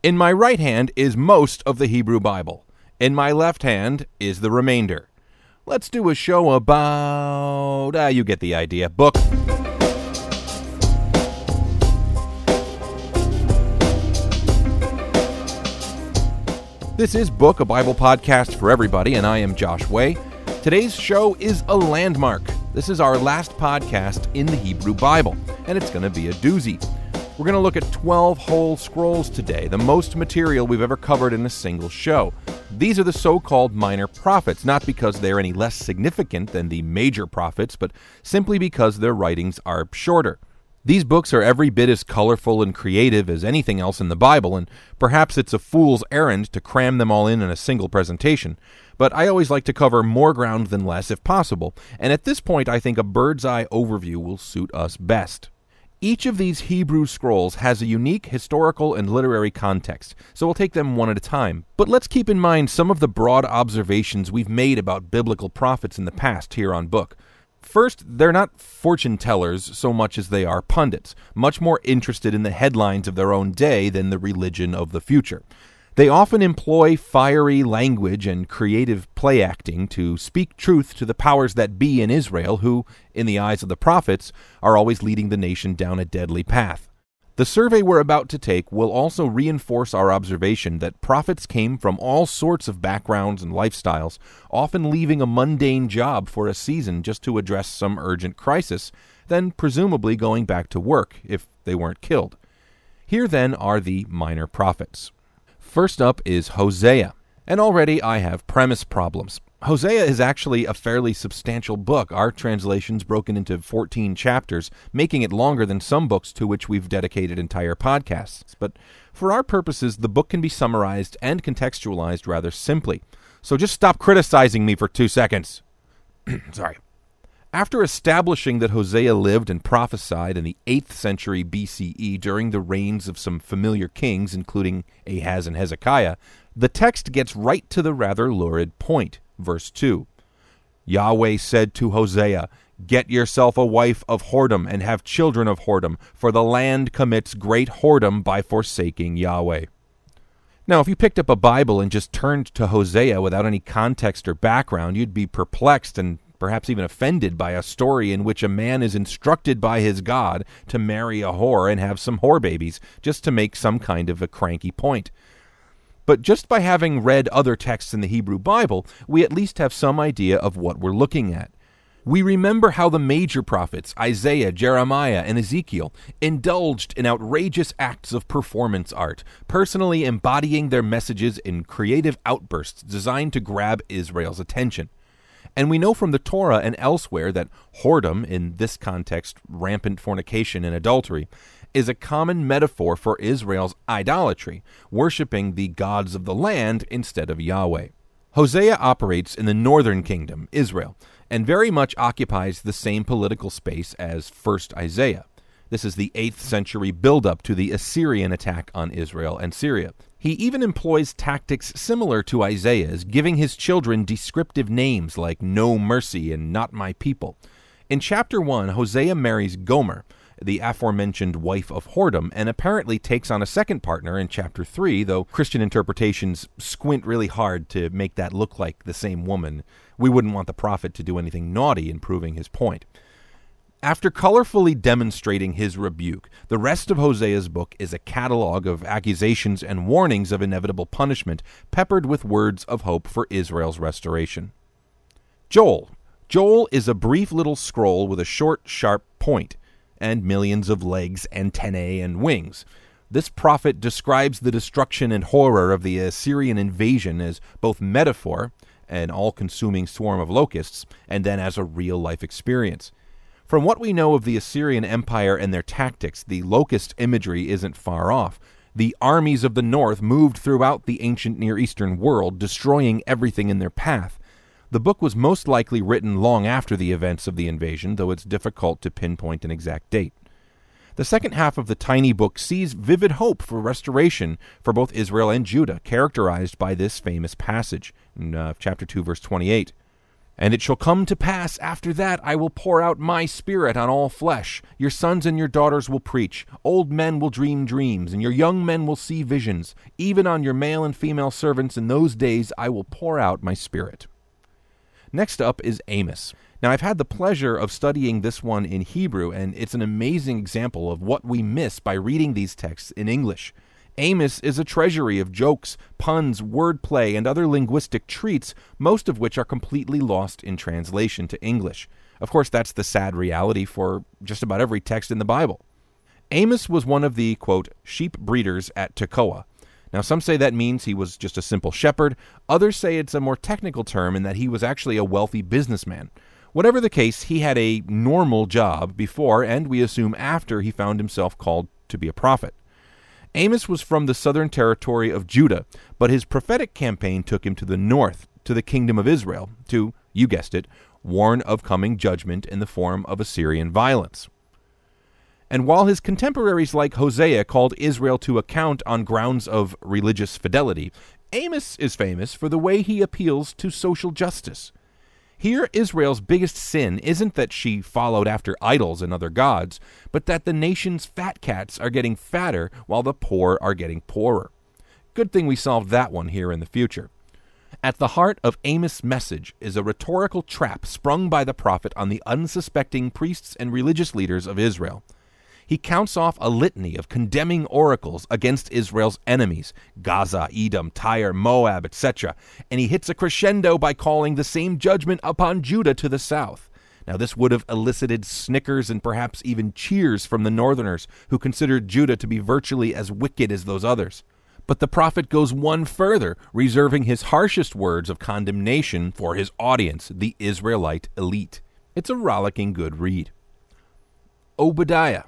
In my right hand is most of the Hebrew Bible. In my left hand is the remainder. Let's do a show about. Ah, you get the idea. Book. This is Book, a Bible podcast for everybody, and I am Josh Way. Today's show is a landmark. This is our last podcast in the Hebrew Bible, and it's going to be a doozy. We're going to look at 12 whole scrolls today, the most material we've ever covered in a single show. These are the so called minor prophets, not because they're any less significant than the major prophets, but simply because their writings are shorter. These books are every bit as colorful and creative as anything else in the Bible, and perhaps it's a fool's errand to cram them all in in a single presentation. But I always like to cover more ground than less if possible, and at this point I think a bird's eye overview will suit us best. Each of these Hebrew scrolls has a unique historical and literary context, so we'll take them one at a time. But let's keep in mind some of the broad observations we've made about biblical prophets in the past here on Book. First, they're not fortune tellers so much as they are pundits, much more interested in the headlines of their own day than the religion of the future. They often employ fiery language and creative play acting to speak truth to the powers that be in Israel, who, in the eyes of the prophets, are always leading the nation down a deadly path. The survey we're about to take will also reinforce our observation that prophets came from all sorts of backgrounds and lifestyles, often leaving a mundane job for a season just to address some urgent crisis, then presumably going back to work if they weren't killed. Here then are the minor prophets. First up is Hosea, and already I have premise problems. Hosea is actually a fairly substantial book. Our translation's broken into 14 chapters, making it longer than some books to which we've dedicated entire podcasts. But for our purposes, the book can be summarized and contextualized rather simply. So just stop criticizing me for two seconds. Sorry. After establishing that Hosea lived and prophesied in the 8th century BCE during the reigns of some familiar kings, including Ahaz and Hezekiah, the text gets right to the rather lurid point. Verse 2 Yahweh said to Hosea, Get yourself a wife of whoredom, and have children of whoredom, for the land commits great whoredom by forsaking Yahweh. Now, if you picked up a Bible and just turned to Hosea without any context or background, you'd be perplexed and perhaps even offended by a story in which a man is instructed by his God to marry a whore and have some whore babies, just to make some kind of a cranky point. But just by having read other texts in the Hebrew Bible, we at least have some idea of what we're looking at. We remember how the major prophets, Isaiah, Jeremiah, and Ezekiel, indulged in outrageous acts of performance art, personally embodying their messages in creative outbursts designed to grab Israel's attention. And we know from the Torah and elsewhere that whoredom, in this context, rampant fornication and adultery, is a common metaphor for Israel's idolatry, worshiping the gods of the land instead of Yahweh. Hosea operates in the northern kingdom, Israel, and very much occupies the same political space as 1st Isaiah. This is the 8th century buildup to the Assyrian attack on Israel and Syria. He even employs tactics similar to Isaiah's, giving his children descriptive names like No Mercy and Not My People. In chapter 1, Hosea marries Gomer, the aforementioned wife of whoredom, and apparently takes on a second partner in chapter 3, though Christian interpretations squint really hard to make that look like the same woman. We wouldn't want the prophet to do anything naughty in proving his point. After colorfully demonstrating his rebuke, the rest of Hosea's book is a catalog of accusations and warnings of inevitable punishment, peppered with words of hope for Israel's restoration. Joel. Joel is a brief little scroll with a short, sharp point and millions of legs, antennae, and wings. This prophet describes the destruction and horror of the Assyrian invasion as both metaphor, an all consuming swarm of locusts, and then as a real life experience. From what we know of the Assyrian Empire and their tactics, the locust imagery isn't far off. The armies of the north moved throughout the ancient Near Eastern world, destroying everything in their path. The book was most likely written long after the events of the invasion, though it's difficult to pinpoint an exact date. The second half of the tiny book sees vivid hope for restoration for both Israel and Judah, characterized by this famous passage in uh, chapter 2, verse 28. And it shall come to pass after that I will pour out my spirit on all flesh. Your sons and your daughters will preach. Old men will dream dreams, and your young men will see visions. Even on your male and female servants in those days I will pour out my spirit. Next up is Amos. Now, I've had the pleasure of studying this one in Hebrew, and it's an amazing example of what we miss by reading these texts in English. Amos is a treasury of jokes, puns, wordplay, and other linguistic treats, most of which are completely lost in translation to English. Of course, that's the sad reality for just about every text in the Bible. Amos was one of the, quote, sheep breeders at Tekoa. Now, some say that means he was just a simple shepherd. Others say it's a more technical term and that he was actually a wealthy businessman. Whatever the case, he had a normal job before, and we assume after, he found himself called to be a prophet. Amos was from the southern territory of Judah, but his prophetic campaign took him to the north, to the kingdom of Israel, to, you guessed it, warn of coming judgment in the form of Assyrian violence. And while his contemporaries like Hosea called Israel to account on grounds of religious fidelity, Amos is famous for the way he appeals to social justice. Here, Israel's biggest sin isn't that she followed after idols and other gods, but that the nation's fat cats are getting fatter while the poor are getting poorer. Good thing we solved that one here in the future. At the heart of Amos' message is a rhetorical trap sprung by the prophet on the unsuspecting priests and religious leaders of Israel he counts off a litany of condemning oracles against Israel's enemies Gaza, Edom, Tyre, Moab, etc. And he hits a crescendo by calling the same judgment upon Judah to the south. Now, this would have elicited snickers and perhaps even cheers from the northerners, who considered Judah to be virtually as wicked as those others. But the prophet goes one further, reserving his harshest words of condemnation for his audience, the Israelite elite. It's a rollicking good read. Obadiah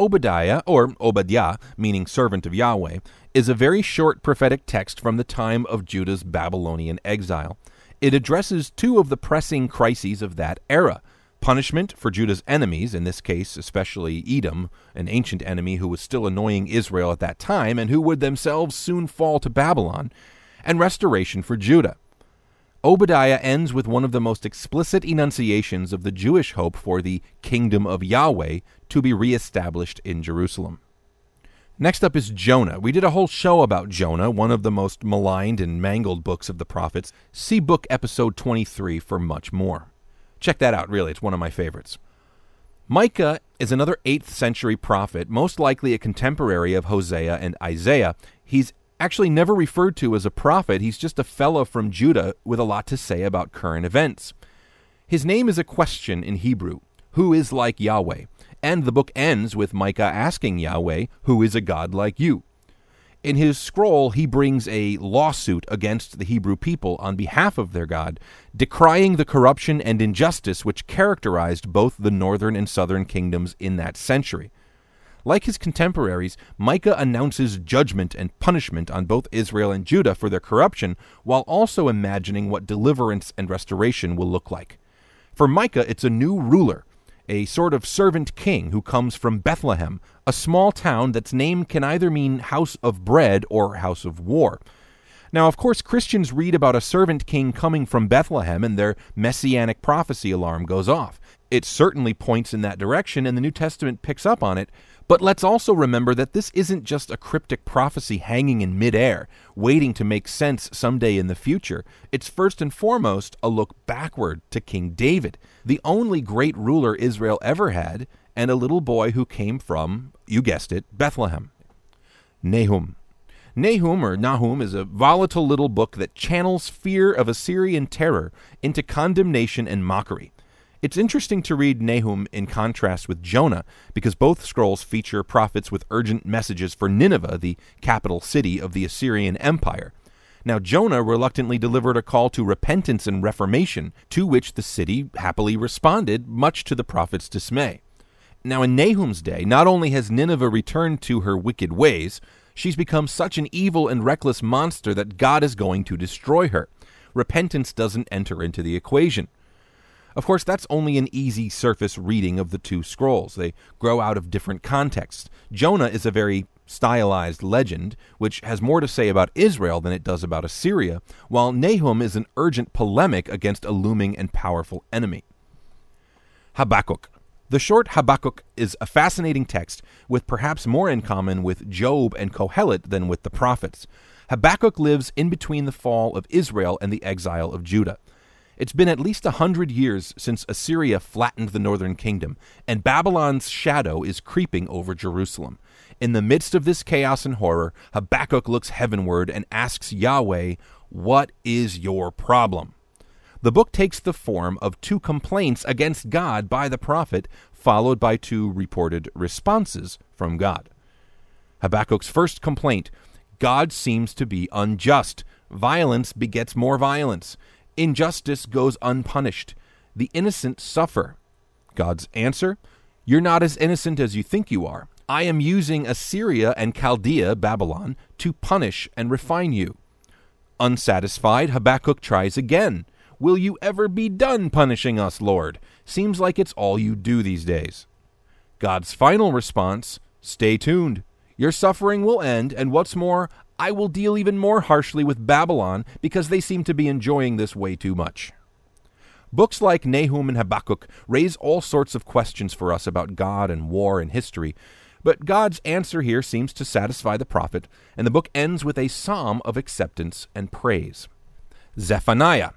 Obadiah, or Obadiah, meaning servant of Yahweh, is a very short prophetic text from the time of Judah's Babylonian exile. It addresses two of the pressing crises of that era punishment for Judah's enemies, in this case, especially Edom, an ancient enemy who was still annoying Israel at that time and who would themselves soon fall to Babylon, and restoration for Judah. Obadiah ends with one of the most explicit enunciations of the Jewish hope for the kingdom of Yahweh to be reestablished in Jerusalem. Next up is Jonah. We did a whole show about Jonah, one of the most maligned and mangled books of the prophets. See book episode 23 for much more. Check that out, really, it's one of my favorites. Micah is another 8th century prophet, most likely a contemporary of Hosea and Isaiah. He's actually never referred to as a prophet. He's just a fellow from Judah with a lot to say about current events. His name is a question in Hebrew Who is like Yahweh? And the book ends with Micah asking Yahweh, Who is a God like you? In his scroll, he brings a lawsuit against the Hebrew people on behalf of their God, decrying the corruption and injustice which characterized both the northern and southern kingdoms in that century. Like his contemporaries, Micah announces judgment and punishment on both Israel and Judah for their corruption, while also imagining what deliverance and restoration will look like. For Micah, it's a new ruler, a sort of servant king who comes from Bethlehem, a small town that's name can either mean house of bread or house of war. Now, of course, Christians read about a servant king coming from Bethlehem and their messianic prophecy alarm goes off. It certainly points in that direction, and the New Testament picks up on it, but let's also remember that this isn't just a cryptic prophecy hanging in midair, waiting to make sense someday in the future. It's first and foremost a look backward to King David, the only great ruler Israel ever had, and a little boy who came from, you guessed it, Bethlehem. Nahum. Nahum, or Nahum, is a volatile little book that channels fear of Assyrian terror into condemnation and mockery. It's interesting to read Nahum in contrast with Jonah because both scrolls feature prophets with urgent messages for Nineveh, the capital city of the Assyrian Empire. Now, Jonah reluctantly delivered a call to repentance and reformation, to which the city happily responded, much to the prophet's dismay. Now, in Nahum's day, not only has Nineveh returned to her wicked ways, she's become such an evil and reckless monster that God is going to destroy her. Repentance doesn't enter into the equation. Of course, that's only an easy surface reading of the two scrolls. They grow out of different contexts. Jonah is a very stylized legend, which has more to say about Israel than it does about Assyria, while Nahum is an urgent polemic against a looming and powerful enemy. Habakkuk. The short Habakkuk is a fascinating text with perhaps more in common with Job and Kohelet than with the prophets. Habakkuk lives in between the fall of Israel and the exile of Judah. It's been at least a hundred years since Assyria flattened the northern kingdom, and Babylon's shadow is creeping over Jerusalem. In the midst of this chaos and horror, Habakkuk looks heavenward and asks Yahweh, What is your problem? The book takes the form of two complaints against God by the prophet, followed by two reported responses from God. Habakkuk's first complaint God seems to be unjust. Violence begets more violence. Injustice goes unpunished. The innocent suffer. God's answer You're not as innocent as you think you are. I am using Assyria and Chaldea, Babylon, to punish and refine you. Unsatisfied, Habakkuk tries again. Will you ever be done punishing us, Lord? Seems like it's all you do these days. God's final response Stay tuned. Your suffering will end, and what's more, I will deal even more harshly with Babylon because they seem to be enjoying this way too much. Books like Nahum and Habakkuk raise all sorts of questions for us about God and war and history, but God's answer here seems to satisfy the prophet, and the book ends with a psalm of acceptance and praise. Zephaniah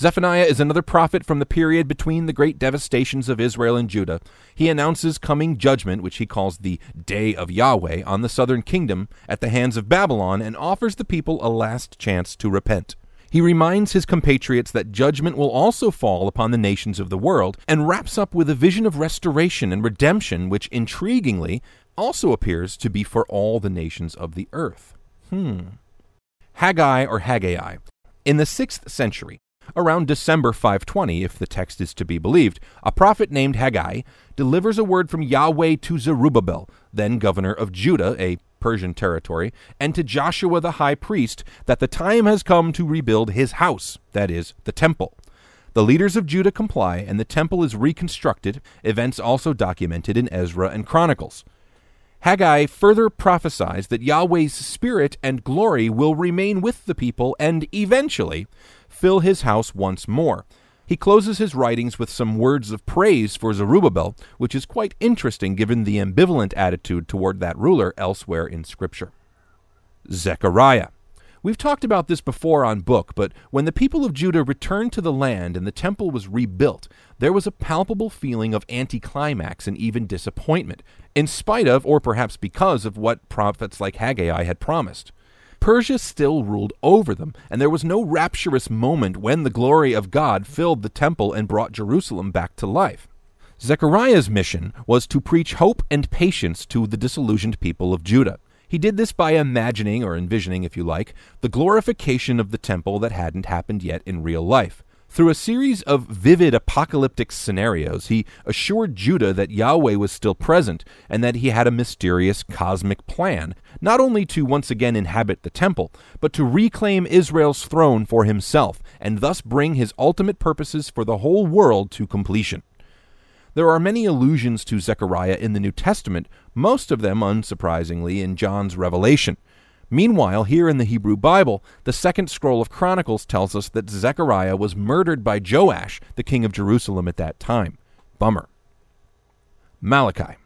Zephaniah is another prophet from the period between the great devastations of Israel and Judah. He announces coming judgment, which he calls the Day of Yahweh, on the southern kingdom at the hands of Babylon and offers the people a last chance to repent. He reminds his compatriots that judgment will also fall upon the nations of the world and wraps up with a vision of restoration and redemption, which intriguingly also appears to be for all the nations of the earth. Hmm. Haggai or Haggai. In the 6th century, Around December 520, if the text is to be believed, a prophet named Haggai delivers a word from Yahweh to Zerubbabel, then governor of Judah, a Persian territory, and to Joshua the high priest, that the time has come to rebuild his house, that is, the temple. The leaders of Judah comply, and the temple is reconstructed, events also documented in Ezra and Chronicles. Haggai further prophesies that Yahweh's spirit and glory will remain with the people and eventually fill his house once more. He closes his writings with some words of praise for Zerubbabel, which is quite interesting given the ambivalent attitude toward that ruler elsewhere in Scripture. Zechariah. We've talked about this before on book, but when the people of Judah returned to the land and the temple was rebuilt, there was a palpable feeling of anticlimax and even disappointment, in spite of, or perhaps because of, what prophets like Haggai had promised. Persia still ruled over them, and there was no rapturous moment when the glory of God filled the temple and brought Jerusalem back to life. Zechariah's mission was to preach hope and patience to the disillusioned people of Judah. He did this by imagining, or envisioning if you like, the glorification of the temple that hadn't happened yet in real life. Through a series of vivid apocalyptic scenarios, he assured Judah that Yahweh was still present and that he had a mysterious cosmic plan, not only to once again inhabit the temple, but to reclaim Israel's throne for himself and thus bring his ultimate purposes for the whole world to completion. There are many allusions to Zechariah in the New Testament, most of them, unsurprisingly, in John's Revelation. Meanwhile, here in the Hebrew Bible, the second scroll of Chronicles tells us that Zechariah was murdered by Joash, the king of Jerusalem at that time. Bummer. Malachi.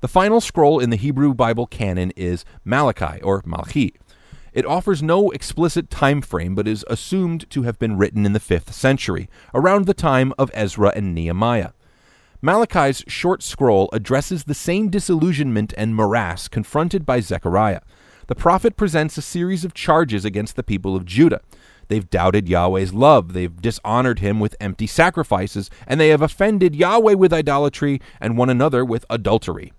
The final scroll in the Hebrew Bible canon is Malachi, or Malchi. It offers no explicit time frame, but is assumed to have been written in the 5th century, around the time of Ezra and Nehemiah. Malachi's short scroll addresses the same disillusionment and morass confronted by Zechariah the prophet presents a series of charges against the people of Judah. They've doubted Yahweh's love, they've dishonored him with empty sacrifices, and they have offended Yahweh with idolatry and one another with adultery.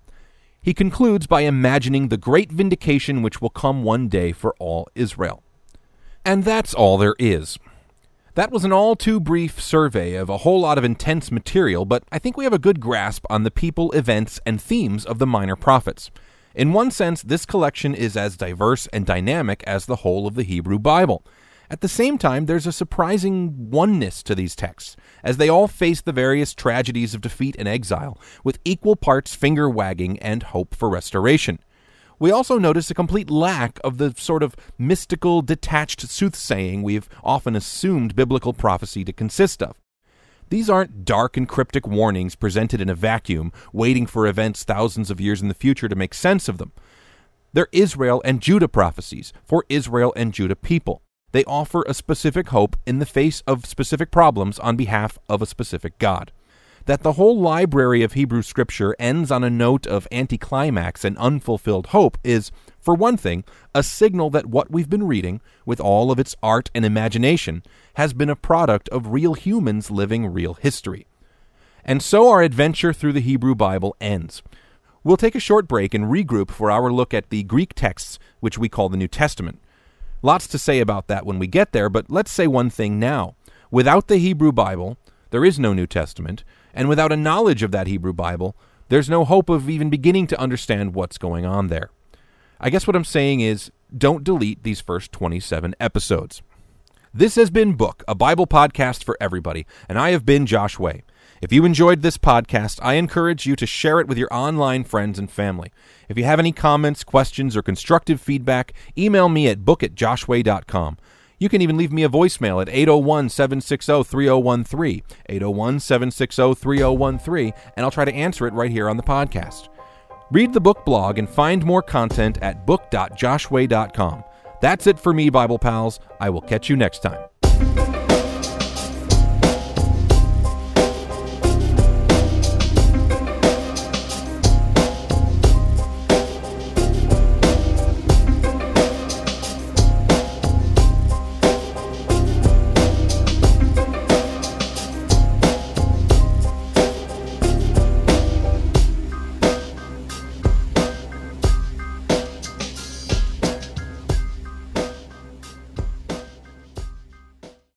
He concludes by imagining the great vindication which will come one day for all Israel. And that's all there is. That was an all too brief survey of a whole lot of intense material, but I think we have a good grasp on the people, events, and themes of the minor prophets. In one sense, this collection is as diverse and dynamic as the whole of the Hebrew Bible. At the same time, there's a surprising oneness to these texts, as they all face the various tragedies of defeat and exile, with equal parts finger wagging and hope for restoration. We also notice a complete lack of the sort of mystical, detached soothsaying we've often assumed biblical prophecy to consist of. These aren't dark and cryptic warnings presented in a vacuum, waiting for events thousands of years in the future to make sense of them. They're Israel and Judah prophecies for Israel and Judah people. They offer a specific hope in the face of specific problems on behalf of a specific God that the whole library of Hebrew scripture ends on a note of anticlimax and unfulfilled hope is, for one thing, a signal that what we've been reading, with all of its art and imagination, has been a product of real humans living real history. And so our adventure through the Hebrew Bible ends. We'll take a short break and regroup for our look at the Greek texts, which we call the New Testament. Lots to say about that when we get there, but let's say one thing now. Without the Hebrew Bible, there is no New Testament, and without a knowledge of that Hebrew Bible, there's no hope of even beginning to understand what's going on there. I guess what I'm saying is don't delete these first 27 episodes. This has been Book, a Bible podcast for everybody, and I have been Josh Way. If you enjoyed this podcast, I encourage you to share it with your online friends and family. If you have any comments, questions, or constructive feedback, email me at book at joshway.com. You can even leave me a voicemail at 801 760 3013, 801 760 3013, and I'll try to answer it right here on the podcast. Read the book blog and find more content at book.joshway.com. That's it for me, Bible pals. I will catch you next time.